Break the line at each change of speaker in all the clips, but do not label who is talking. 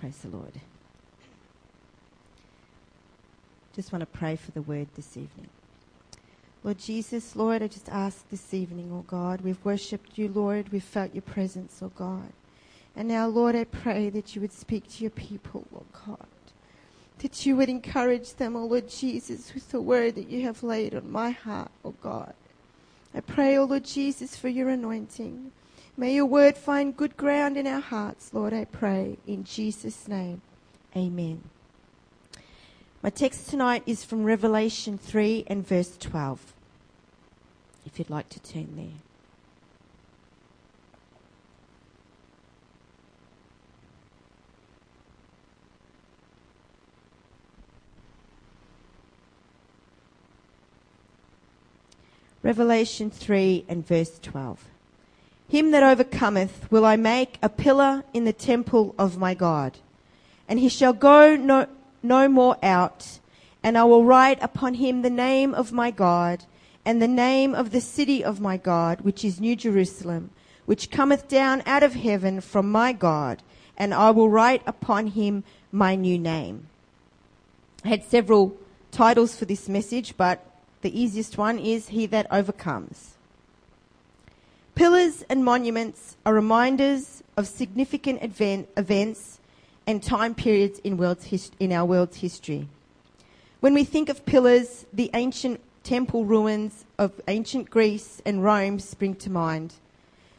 Praise the Lord. Just want to pray for the word this evening. Lord Jesus, Lord, I just ask this evening, oh God, we've worshipped you, Lord, we've felt your presence, oh God. And now, Lord, I pray that you would speak to your people, oh God. That you would encourage them, oh Lord Jesus, with the word that you have laid on my heart, oh God. I pray, oh Lord Jesus, for your anointing. May your word find good ground in our hearts, Lord, I pray. In Jesus' name, amen. My text tonight is from Revelation 3 and verse 12. If you'd like to turn there. Revelation 3 and verse 12. Him that overcometh will I make a pillar in the temple of my God, and he shall go no, no more out, and I will write upon him the name of my God, and the name of the city of my God, which is New Jerusalem, which cometh down out of heaven from my God, and I will write upon him my new name. I had several titles for this message, but the easiest one is He that overcomes. Pillars and monuments are reminders of significant event, events and time periods in, in our world's history. When we think of pillars, the ancient temple ruins of ancient Greece and Rome spring to mind.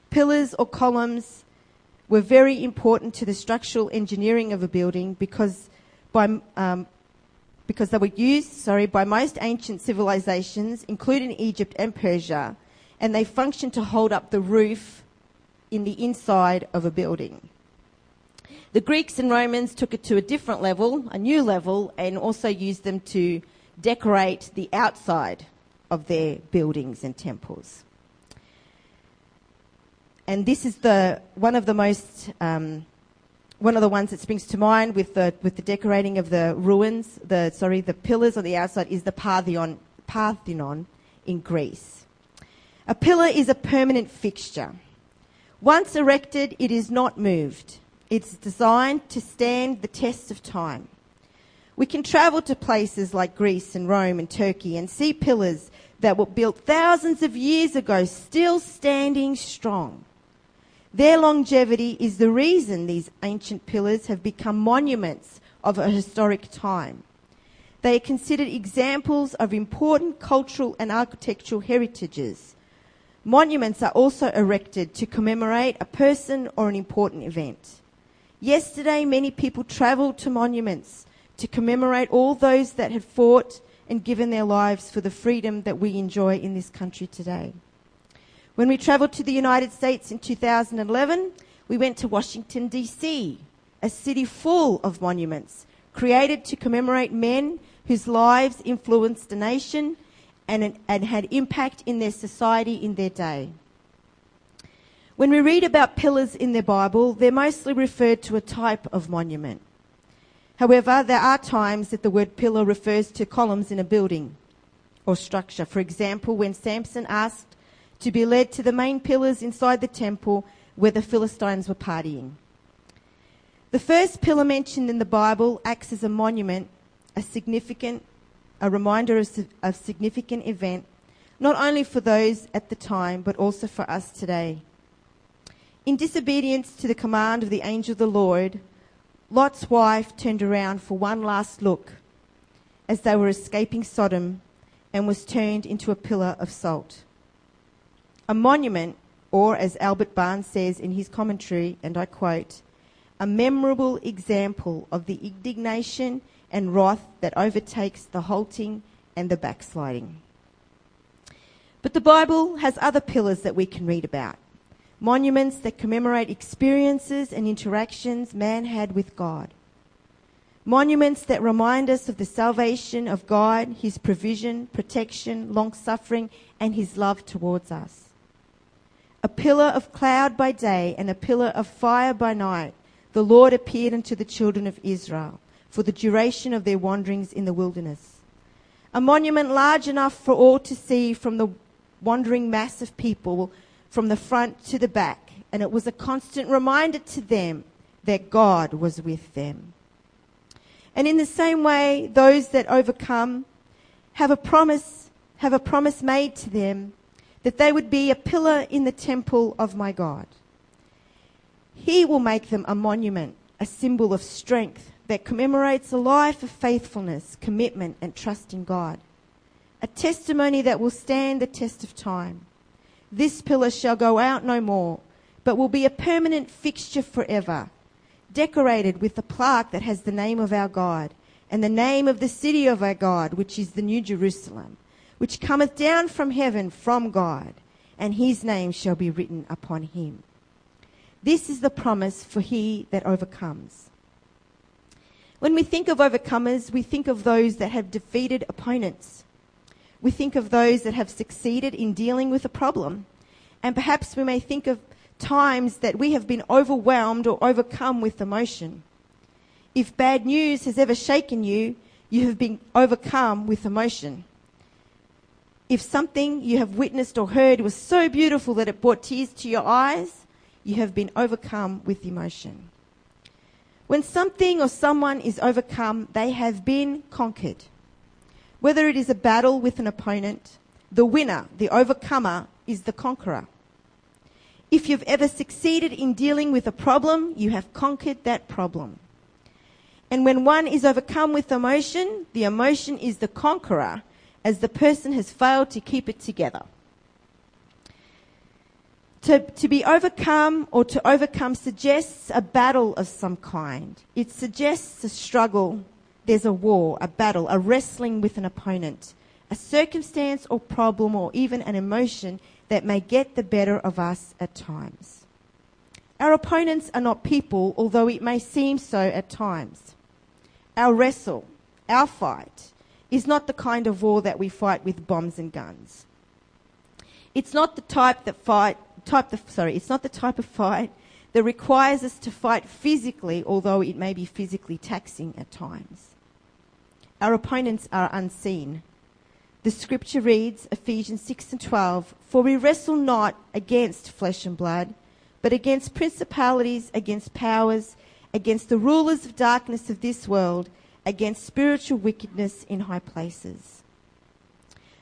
Pillars or columns were very important to the structural engineering of a building because by, um, because they were used, sorry, by most ancient civilizations, including Egypt and Persia, and they function to hold up the roof in the inside of a building. The Greeks and Romans took it to a different level, a new level, and also used them to decorate the outside of their buildings and temples. And this is the one of the most um, one of the ones that springs to mind with the with the decorating of the ruins, the sorry, the pillars on the outside is the Parthenon, Parthenon in Greece. A pillar is a permanent fixture. Once erected, it is not moved. It's designed to stand the test of time. We can travel to places like Greece and Rome and Turkey and see pillars that were built thousands of years ago still standing strong. Their longevity is the reason these ancient pillars have become monuments of a historic time. They are considered examples of important cultural and architectural heritages. Monuments are also erected to commemorate a person or an important event. Yesterday, many people travelled to monuments to commemorate all those that had fought and given their lives for the freedom that we enjoy in this country today. When we traveled to the United States in 2011, we went to Washington, D.C., a city full of monuments created to commemorate men whose lives influenced a nation and, and had impact in their society in their day. When we read about pillars in the Bible, they're mostly referred to a type of monument. However, there are times that the word pillar refers to columns in a building or structure. For example, when Samson asked to be led to the main pillars inside the temple where the Philistines were partying. The first pillar mentioned in the Bible acts as a monument, a significant, a reminder of a significant event, not only for those at the time, but also for us today. In disobedience to the command of the angel of the Lord, Lot's wife turned around for one last look as they were escaping Sodom and was turned into a pillar of salt. A monument, or as Albert Barnes says in his commentary, and I quote, a memorable example of the indignation and wrath that overtakes the halting and the backsliding. But the Bible has other pillars that we can read about. Monuments that commemorate experiences and interactions man had with God. Monuments that remind us of the salvation of God, His provision, protection, long suffering, and His love towards us a pillar of cloud by day and a pillar of fire by night, the Lord appeared unto the children of Israel for the duration of their wanderings in the wilderness. A monument large enough for all to see from the wandering mass of people from the front to the back. And it was a constant reminder to them that God was with them. And in the same way, those that overcome have a promise, have a promise made to them that they would be a pillar in the temple of my God. He will make them a monument, a symbol of strength that commemorates a life of faithfulness, commitment, and trust in God. A testimony that will stand the test of time. This pillar shall go out no more, but will be a permanent fixture forever, decorated with a plaque that has the name of our God and the name of the city of our God, which is the New Jerusalem, which cometh down from heaven from God, and his name shall be written upon him. This is the promise for he that overcomes. When we think of overcomers, we think of those that have defeated opponents. We think of those that have succeeded in dealing with a problem. And perhaps we may think of times that we have been overwhelmed or overcome with emotion. If bad news has ever shaken you, you have been overcome with emotion. If something you have witnessed or heard was so beautiful that it brought tears to your eyes, you have been overcome with emotion. When something or someone is overcome, they have been conquered. Whether it is a battle with an opponent, the winner, the overcomer, is the conqueror. If you've ever succeeded in dealing with a problem, you have conquered that problem. And when one is overcome with emotion, the emotion is the conqueror as the person has failed to keep it together. To, to be overcome or to overcome suggests a battle of some kind. It suggests a struggle. There's a war, a battle, a wrestling with an opponent, a circumstance or problem or even an emotion that may get the better of us at times. Our opponents are not people, although it may seem so at times. Our wrestle, our fight, is not the kind of war that we fight with bombs and guns. It's not the type that fight, type sorry, it's not the type of fight that requires us to fight physically, although it may be physically taxing at times. Our opponents are unseen. The scripture reads, Ephesians 6 and 12, For we wrestle not against flesh and blood, but against principalities, against powers, against the rulers of darkness of this world, against spiritual wickedness in high places.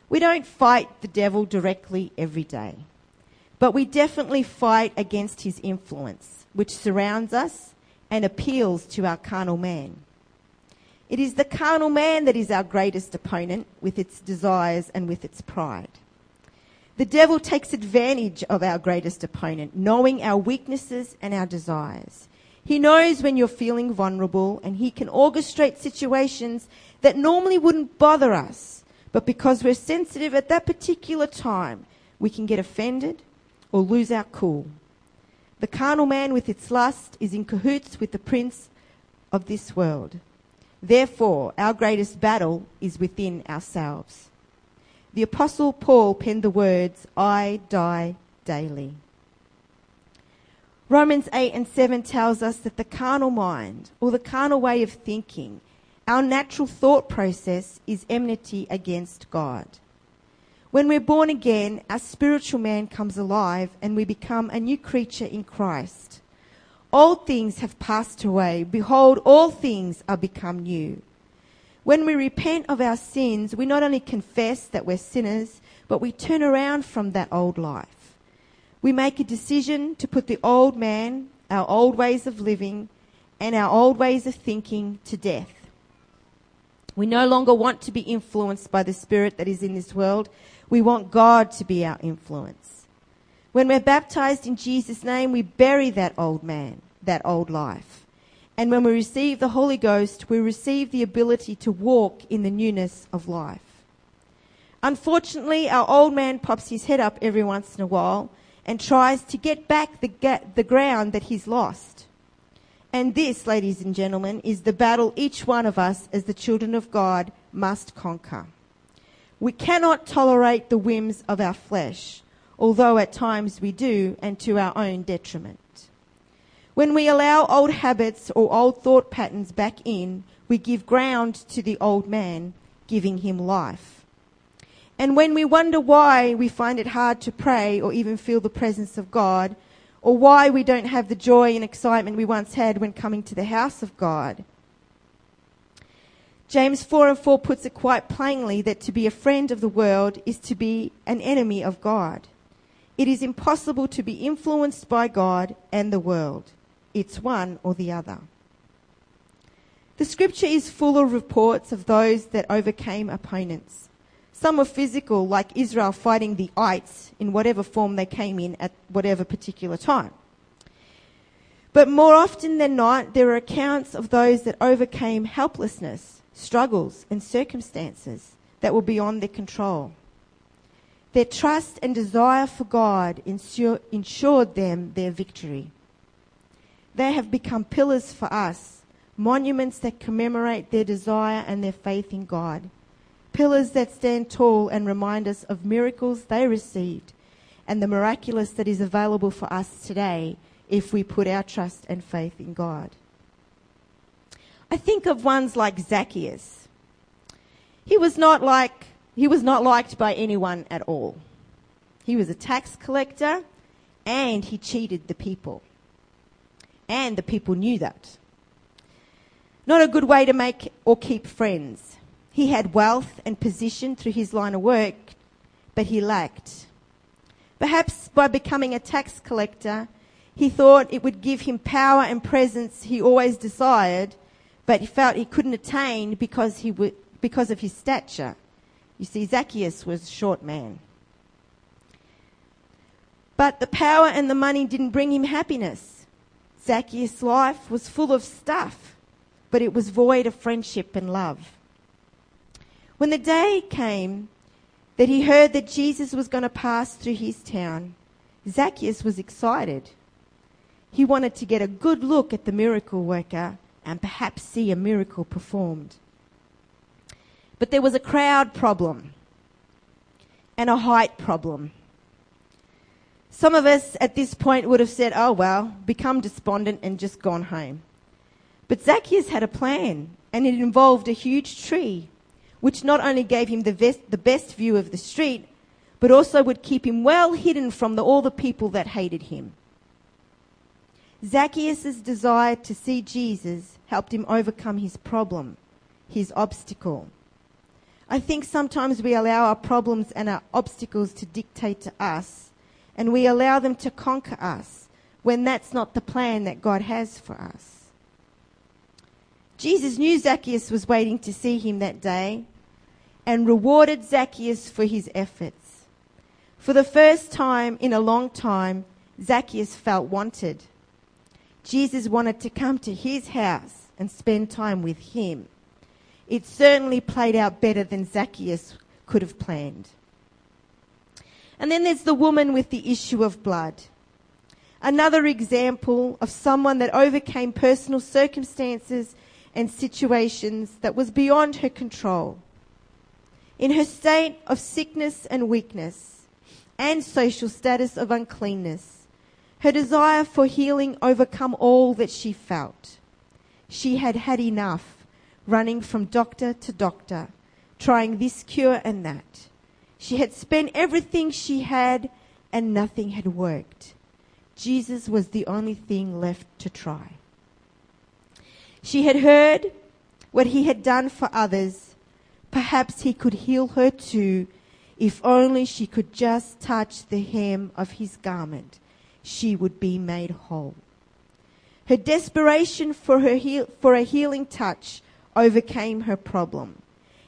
We don't fight the devil directly every day, but we definitely fight against his influence, which surrounds us and appeals to our carnal man. It is the carnal man that is our greatest opponent with its desires and with its pride. The devil takes advantage of our greatest opponent, knowing our weaknesses and our desires. He knows when you're feeling vulnerable and he can orchestrate situations that normally wouldn't bother us. But because we're sensitive at that particular time, we can get offended or lose our cool. The carnal man with its lust is in cahoots with the prince of this world. Therefore, our greatest battle is within ourselves. The apostle Paul penned the words, I die daily. Romans 8 and 7 tells us that the carnal mind, or the carnal way of thinking, our natural thought process is enmity against God. When we're born again, our spiritual man comes alive and we become a new creature in Christ. Old things have passed away. Behold, all things are become new. When we repent of our sins, we not only confess that we're sinners, but we turn around from that old life we make a decision to put the old man, our old ways of living, and our old ways of thinking to death. We no longer want to be influenced by the spirit that is in this world. We want God to be our influence. When we're baptized in Jesus' name, we bury that old man, that old life. And when we receive the Holy Ghost, we receive the ability to walk in the newness of life. Unfortunately, our old man pops his head up every once in a while and tries to get back the, the ground that he's lost. And this, ladies and gentlemen, is the battle each one of us as the children of God must conquer. We cannot tolerate the whims of our flesh, although at times we do, and to our own detriment. When we allow old habits or old thought patterns back in, we give ground to the old man, giving him life. And when we wonder why we find it hard to pray or even feel the presence of God, or why we don't have the joy and excitement we once had when coming to the house of God. James 4 and 4 puts it quite plainly that to be a friend of the world is to be an enemy of God. It is impossible to be influenced by God and the world. It's one or the other. The scripture is full of reports of those that overcame opponents. Some were physical, like Israel fighting the ites in whatever form they came in at whatever particular time. But more often than not, there are accounts of those that overcame helplessness, struggles, and circumstances that were beyond their control. Their trust and desire for God ensured them their victory. They have become pillars for us monuments that commemorate their desire and their faith in God, pillars that stand tall and remind us of miracles they received and the miraculous that is available for us today if we put our trust and faith in God. I think of ones like Zacchaeus. He was not like he was not liked by anyone at all. He was a tax collector and he cheated the people. And the people knew that. Not a good way to make or keep friends. He had wealth and position through his line of work, but he lacked. Perhaps by becoming a tax collector, he thought it would give him power and presence he always desired, but he felt he couldn't attain because, he w- because of his stature. You see, Zacchaeus was a short man. But the power and the money didn't bring him happiness. Zacchaeus' life was full of stuff but it was void of friendship and love. When the day came that he heard that Jesus was going to pass through his town, Zacchaeus was excited. He wanted to get a good look at the miracle worker and perhaps see a miracle performed. But there was a crowd problem and a height problem. Some of us at this point would have said, oh well, become despondent and just gone home. But Zacchaeus had a plan, and it involved a huge tree, which not only gave him the best, the best view of the street, but also would keep him well hidden from the, all the people that hated him. Zacchaeus' desire to see Jesus helped him overcome his problem, his obstacle. I think sometimes we allow our problems and our obstacles to dictate to us, and we allow them to conquer us when that's not the plan that God has for us. Jesus knew Zacchaeus was waiting to see him that day and rewarded Zacchaeus for his efforts. For the first time in a long time, Zacchaeus felt wanted. Jesus wanted to come to his house and spend time with him. It certainly played out better than Zacchaeus could have planned. And then there's the woman with the issue of blood. Another example of someone that overcame personal circumstances and situations that was beyond her control. In her state of sickness and weakness and social status of uncleanness, her desire for healing overcome all that she felt. She had had enough running from doctor to doctor, trying this cure and that. She had spent everything she had and nothing had worked. Jesus was the only thing left to try. She had heard what he had done for others. Perhaps he could heal her too, if only she could just touch the hem of his garment. She would be made whole. Her desperation for, her heal, for a healing touch overcame her problem.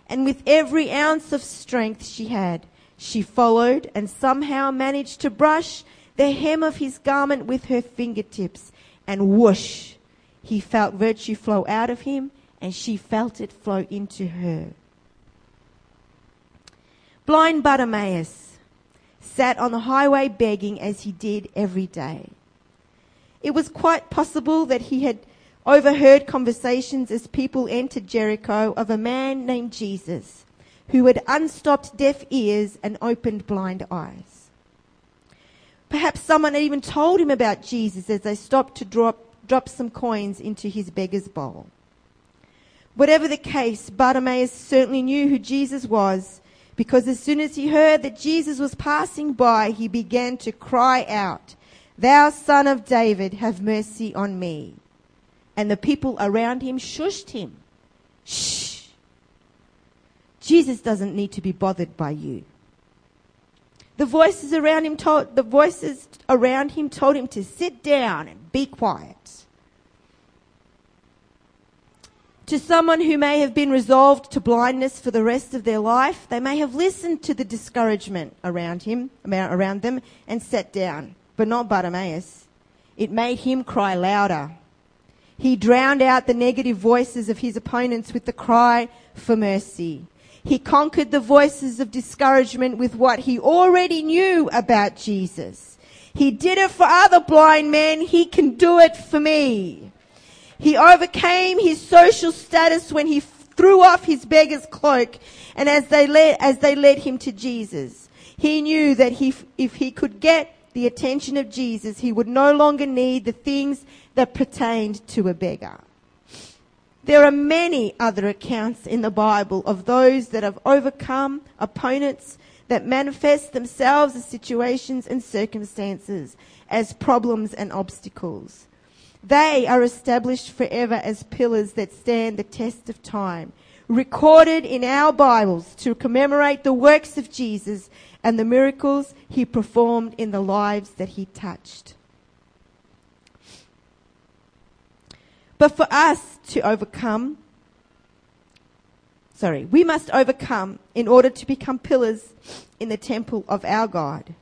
And with every ounce of strength she had, she followed and somehow managed to brush the hem of his garment with her fingertips. And whoosh, he felt virtue flow out of him, and she felt it flow into her. Blind Bartimaeus sat on the highway begging as he did every day. It was quite possible that he had overheard conversations as people entered Jericho of a man named Jesus who had unstopped deaf ears and opened blind eyes. Perhaps someone had even told him about Jesus as they stopped to drop dropped some coins into his beggar's bowl. Whatever the case, Bartimaeus certainly knew who Jesus was because as soon as he heard that Jesus was passing by, he began to cry out, Thou son of David, have mercy on me. And the people around him shushed him. Shh. Jesus doesn't need to be bothered by you. The voices around him told, the voices around him told him to sit down and be quiet. To someone who may have been resolved to blindness for the rest of their life, they may have listened to the discouragement around him, around them, and sat down. But not Bartimaeus. It made him cry louder. He drowned out the negative voices of his opponents with the cry for mercy. He conquered the voices of discouragement with what he already knew about Jesus. He did it for other blind men. He can do it for me. He overcame his social status when he threw off his beggar's cloak and as they led, as they led him to Jesus. He knew that he, if he could get the attention of Jesus, he would no longer need the things that pertained to a beggar. There are many other accounts in the Bible of those that have overcome opponents that manifest themselves as situations and circumstances, as problems and obstacles. They are established forever as pillars that stand the test of time, recorded in our Bibles to commemorate the works of Jesus and the miracles he performed in the lives that he touched. But for us to overcome, sorry, we must overcome in order to become pillars in the temple of our God.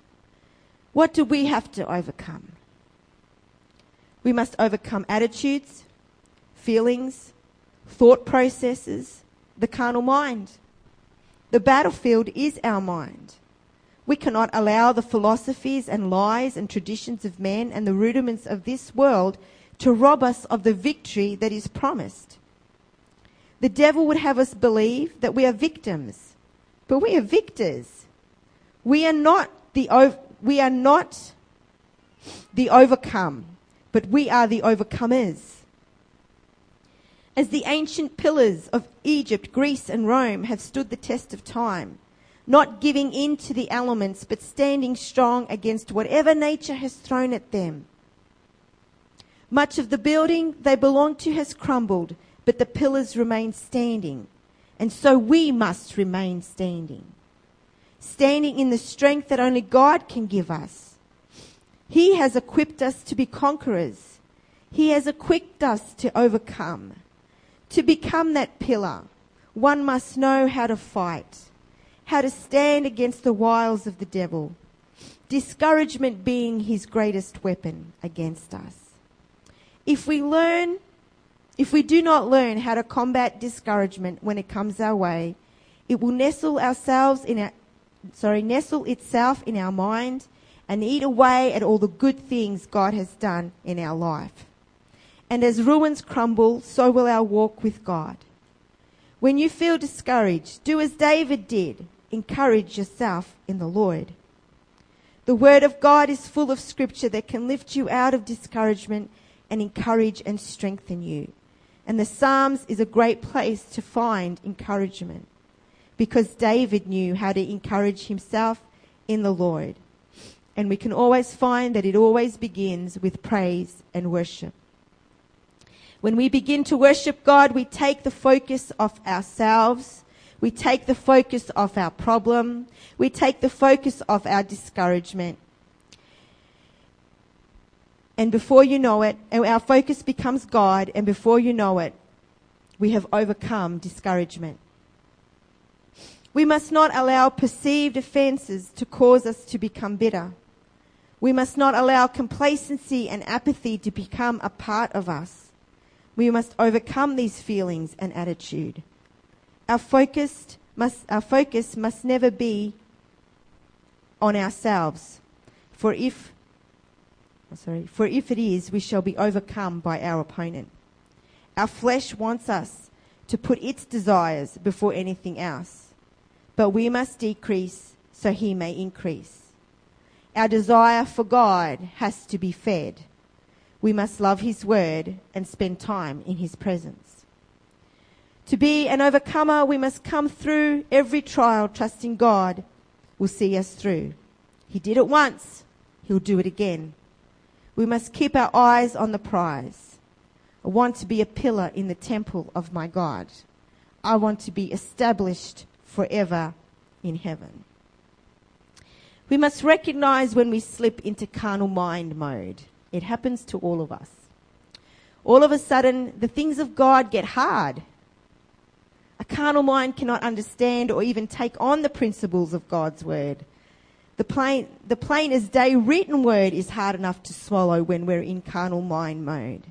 What do we have to overcome? We must overcome attitudes, feelings, thought processes, the carnal mind. The battlefield is our mind. We cannot allow the philosophies and lies and traditions of men and the rudiments of this world to rob us of the victory that is promised. The devil would have us believe that we are victims, but we are victors. We are not the, we are not the overcome but we are the overcomers. As the ancient pillars of Egypt, Greece, and Rome have stood the test of time, not giving in to the elements, but standing strong against whatever nature has thrown at them. Much of the building they belong to has crumbled, but the pillars remain standing. And so we must remain standing. Standing in the strength that only God can give us he has equipped us to be conquerors. He has equipped us to overcome. To become that pillar, one must know how to fight, how to stand against the wiles of the devil, discouragement being his greatest weapon against us. If we learn, if we do not learn how to combat discouragement when it comes our way, it will nestle ourselves in our, sorry, nestle itself in our mind and eat away at all the good things God has done in our life. And as ruins crumble, so will our walk with God. When you feel discouraged, do as David did. Encourage yourself in the Lord. The Word of God is full of scripture that can lift you out of discouragement and encourage and strengthen you. And the Psalms is a great place to find encouragement because David knew how to encourage himself in the Lord. And we can always find that it always begins with praise and worship. When we begin to worship God, we take the focus off ourselves. We take the focus off our problem. We take the focus off our discouragement. And before you know it, our focus becomes God, and before you know it, we have overcome discouragement. We must not allow perceived offenses to cause us to become bitter. We must not allow complacency and apathy to become a part of us. We must overcome these feelings and attitude. Our focus must, our focus must never be on ourselves. For if, oh, sorry, for if it is, we shall be overcome by our opponent. Our flesh wants us to put its desires before anything else. But we must decrease so he may increase. Our desire for God has to be fed. We must love His Word and spend time in His presence. To be an overcomer, we must come through every trial trusting God will see us through. He did it once, He'll do it again. We must keep our eyes on the prize. I want to be a pillar in the temple of my God. I want to be established forever in heaven. We must recognize when we slip into carnal mind mode. It happens to all of us. All of a sudden, the things of God get hard. A carnal mind cannot understand or even take on the principles of God's word. The plain, the plain as day written word is hard enough to swallow when we're in carnal mind mode.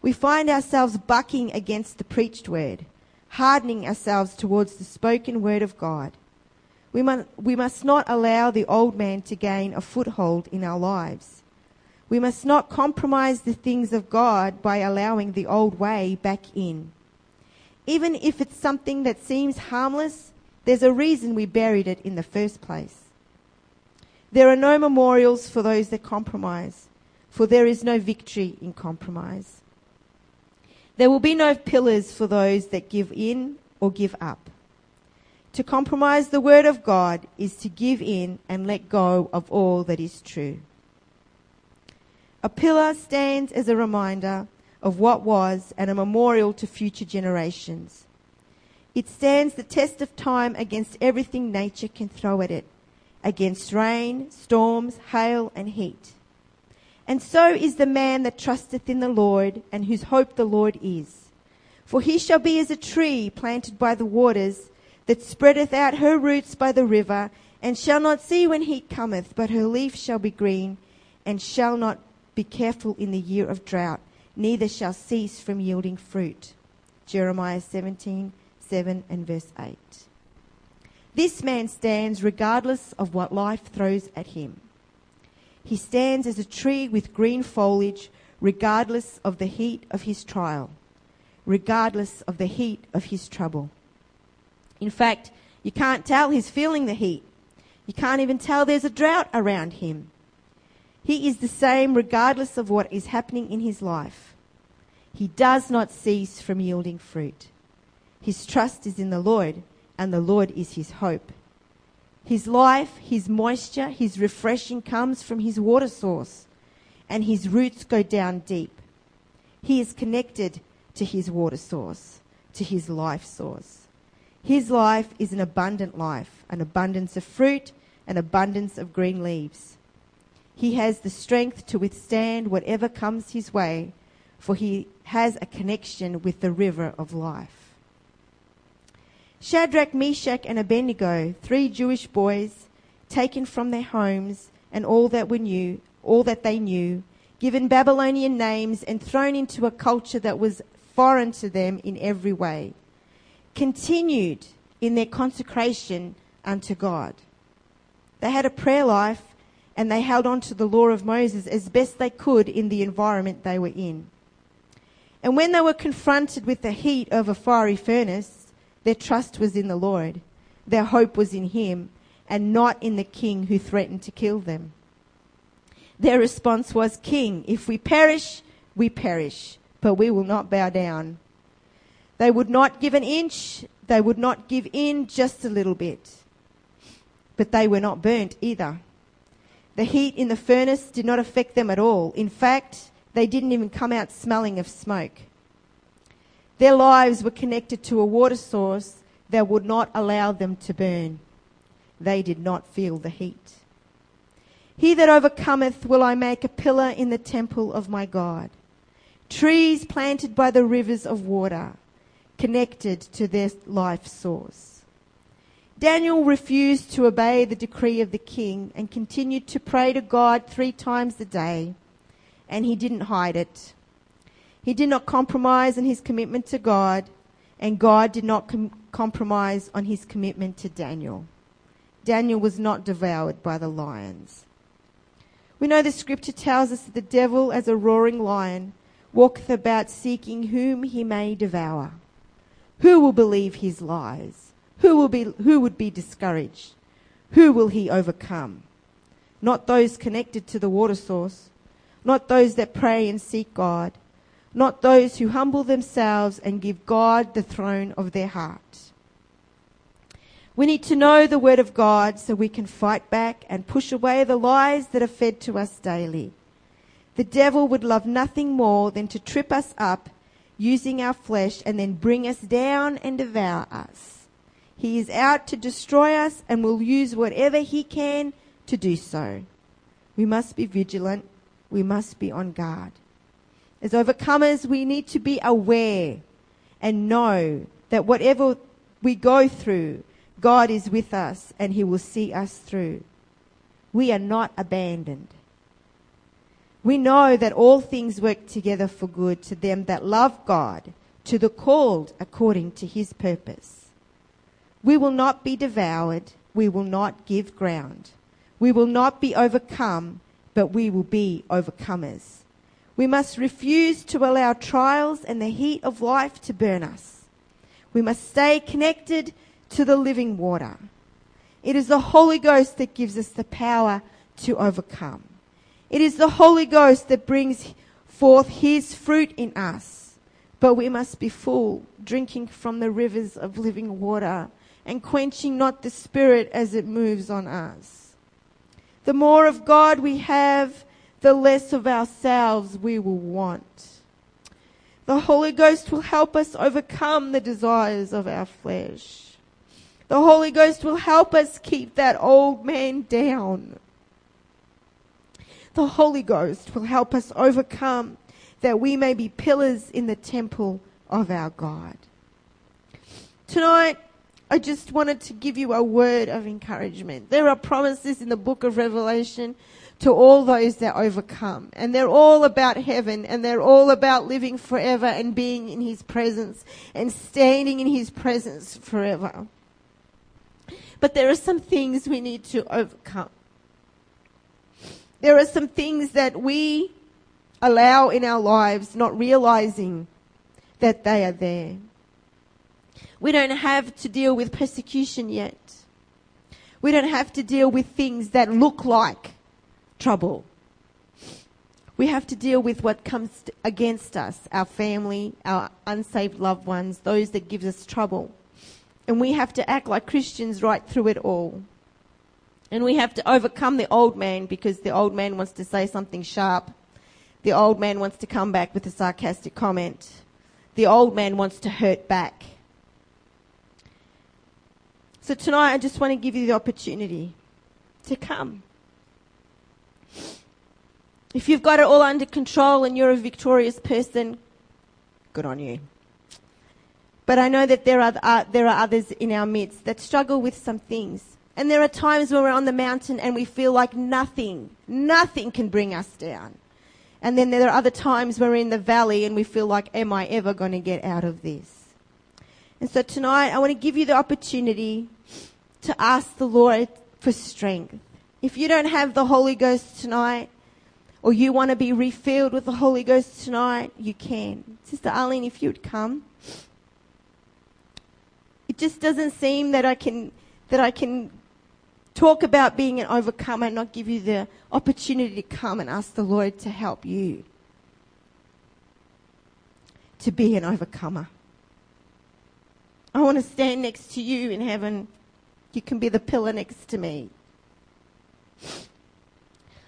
We find ourselves bucking against the preached word, hardening ourselves towards the spoken word of God. We must, we must not allow the old man to gain a foothold in our lives. We must not compromise the things of God by allowing the old way back in. Even if it's something that seems harmless, there's a reason we buried it in the first place. There are no memorials for those that compromise, for there is no victory in compromise. There will be no pillars for those that give in or give up. To compromise the word of God is to give in and let go of all that is true. A pillar stands as a reminder of what was and a memorial to future generations. It stands the test of time against everything nature can throw at it against rain, storms, hail, and heat. And so is the man that trusteth in the Lord, and whose hope the Lord is. For he shall be as a tree planted by the waters, that spreadeth out her roots by the river, and shall not see when heat cometh, but her leaf shall be green, and shall not be careful in the year of drought, neither shall cease from yielding fruit. Jeremiah 17, 7 and verse 8. This man stands regardless of what life throws at him. He stands as a tree with green foliage, regardless of the heat of his trial, regardless of the heat of his trouble. In fact, you can't tell he's feeling the heat. You can't even tell there's a drought around him. He is the same regardless of what is happening in his life. He does not cease from yielding fruit. His trust is in the Lord and the Lord is his hope. His life, his moisture, his refreshing comes from his water source, and his roots go down deep. He is connected to his water source, to his life source. His life is an abundant life, an abundance of fruit, an abundance of green leaves. He has the strength to withstand whatever comes his way, for he has a connection with the river of life. Shadrach, Meshach, and Abednego, three Jewish boys, taken from their homes and all that were new, all that they knew, given Babylonian names and thrown into a culture that was foreign to them in every way, continued in their consecration unto God. They had a prayer life and they held on to the law of Moses as best they could in the environment they were in. And when they were confronted with the heat of a fiery furnace, their trust was in the Lord. Their hope was in Him and not in the king who threatened to kill them. Their response was, King, if we perish, we perish, but we will not bow down. They would not give an inch, they would not give in just a little bit. But they were not burnt either. The heat in the furnace did not affect them at all. In fact, they didn't even come out smelling of smoke. Their lives were connected to a water source that would not allow them to burn. They did not feel the heat. He that overcometh will I make a pillar in the temple of my God. Trees planted by the rivers of water, connected to their life source. Daniel refused to obey the decree of the king and continued to pray to God three times a day, and he didn't hide it. He did not compromise on his commitment to God, and God did not com- compromise on his commitment to Daniel. Daniel was not devoured by the lions. We know the scripture tells us that the devil, as a roaring lion, walketh about seeking whom he may devour. Who will believe his lies? Who will be, who would be discouraged? Who will he overcome? Not those connected to the water source, not those that pray and seek God, not those who humble themselves and give God the throne of their heart. We need to know the Word of God so we can fight back and push away the lies that are fed to us daily. The devil would love nothing more than to trip us up using our flesh and then bring us down and devour us. He is out to destroy us and will use whatever he can to do so. We must be vigilant. We must be on guard. As overcomers, we need to be aware and know that whatever we go through, God is with us and he will see us through. We are not abandoned. We know that all things work together for good to them that love God, to the called according to his purpose. We will not be devoured. We will not give ground. We will not be overcome, but we will be overcomers. We must refuse to allow trials and the heat of life to burn us. We must stay connected to the living water. It is the Holy Ghost that gives us the power to overcome. It is the Holy Ghost that brings forth His fruit in us. But we must be full, drinking from the rivers of living water and quenching not the Spirit as it moves on us. The more of God we have, the less of ourselves we will want. The Holy Ghost will help us overcome the desires of our flesh. The Holy Ghost will help us keep that old man down. The Holy Ghost will help us overcome that we may be pillars in the temple of our God. Tonight, I just wanted to give you a word of encouragement. There are promises in the book of Revelation to all those that overcome. And they're all about heaven and they're all about living forever and being in His presence and standing in His presence forever. But there are some things we need to overcome. There are some things that we allow in our lives, not realizing that they are there. We don't have to deal with persecution yet. We don't have to deal with things that look like trouble. We have to deal with what comes against us, our family, our unsaved loved ones, those that give us trouble. And we have to act like Christians right through it all. And we have to overcome the old man because the old man wants to say something sharp. The old man wants to come back with a sarcastic comment. The old man wants to hurt back. So tonight I just want to give you the opportunity to come. If you've got it all under control and you're a victorious person, good on you. But I know that there are, uh, there are others in our midst that struggle with some things. And there are times when we're on the mountain and we feel like nothing, nothing can bring us down. And then there are other times when we're in the valley and we feel like, am I ever going to get out of this? And so tonight I want to give you the opportunity to ask the Lord for strength. If you don't have the Holy Ghost tonight, or you want to be refilled with the Holy Ghost tonight, you can. Sister Arlene, if you would come. It just doesn't seem that I can, that I can talk about being an overcomer and not give you the opportunity to come and ask the Lord to help you to be an overcomer. I want to stand next to you in heaven. You can be the pillar next to me.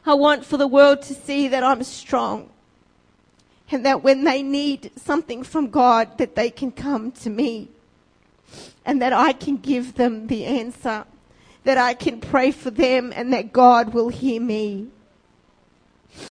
I want for the world to see that I'm strong and that when they need something from God that they can come to me and that I can give them the answer, that I can pray for them and that God will hear me.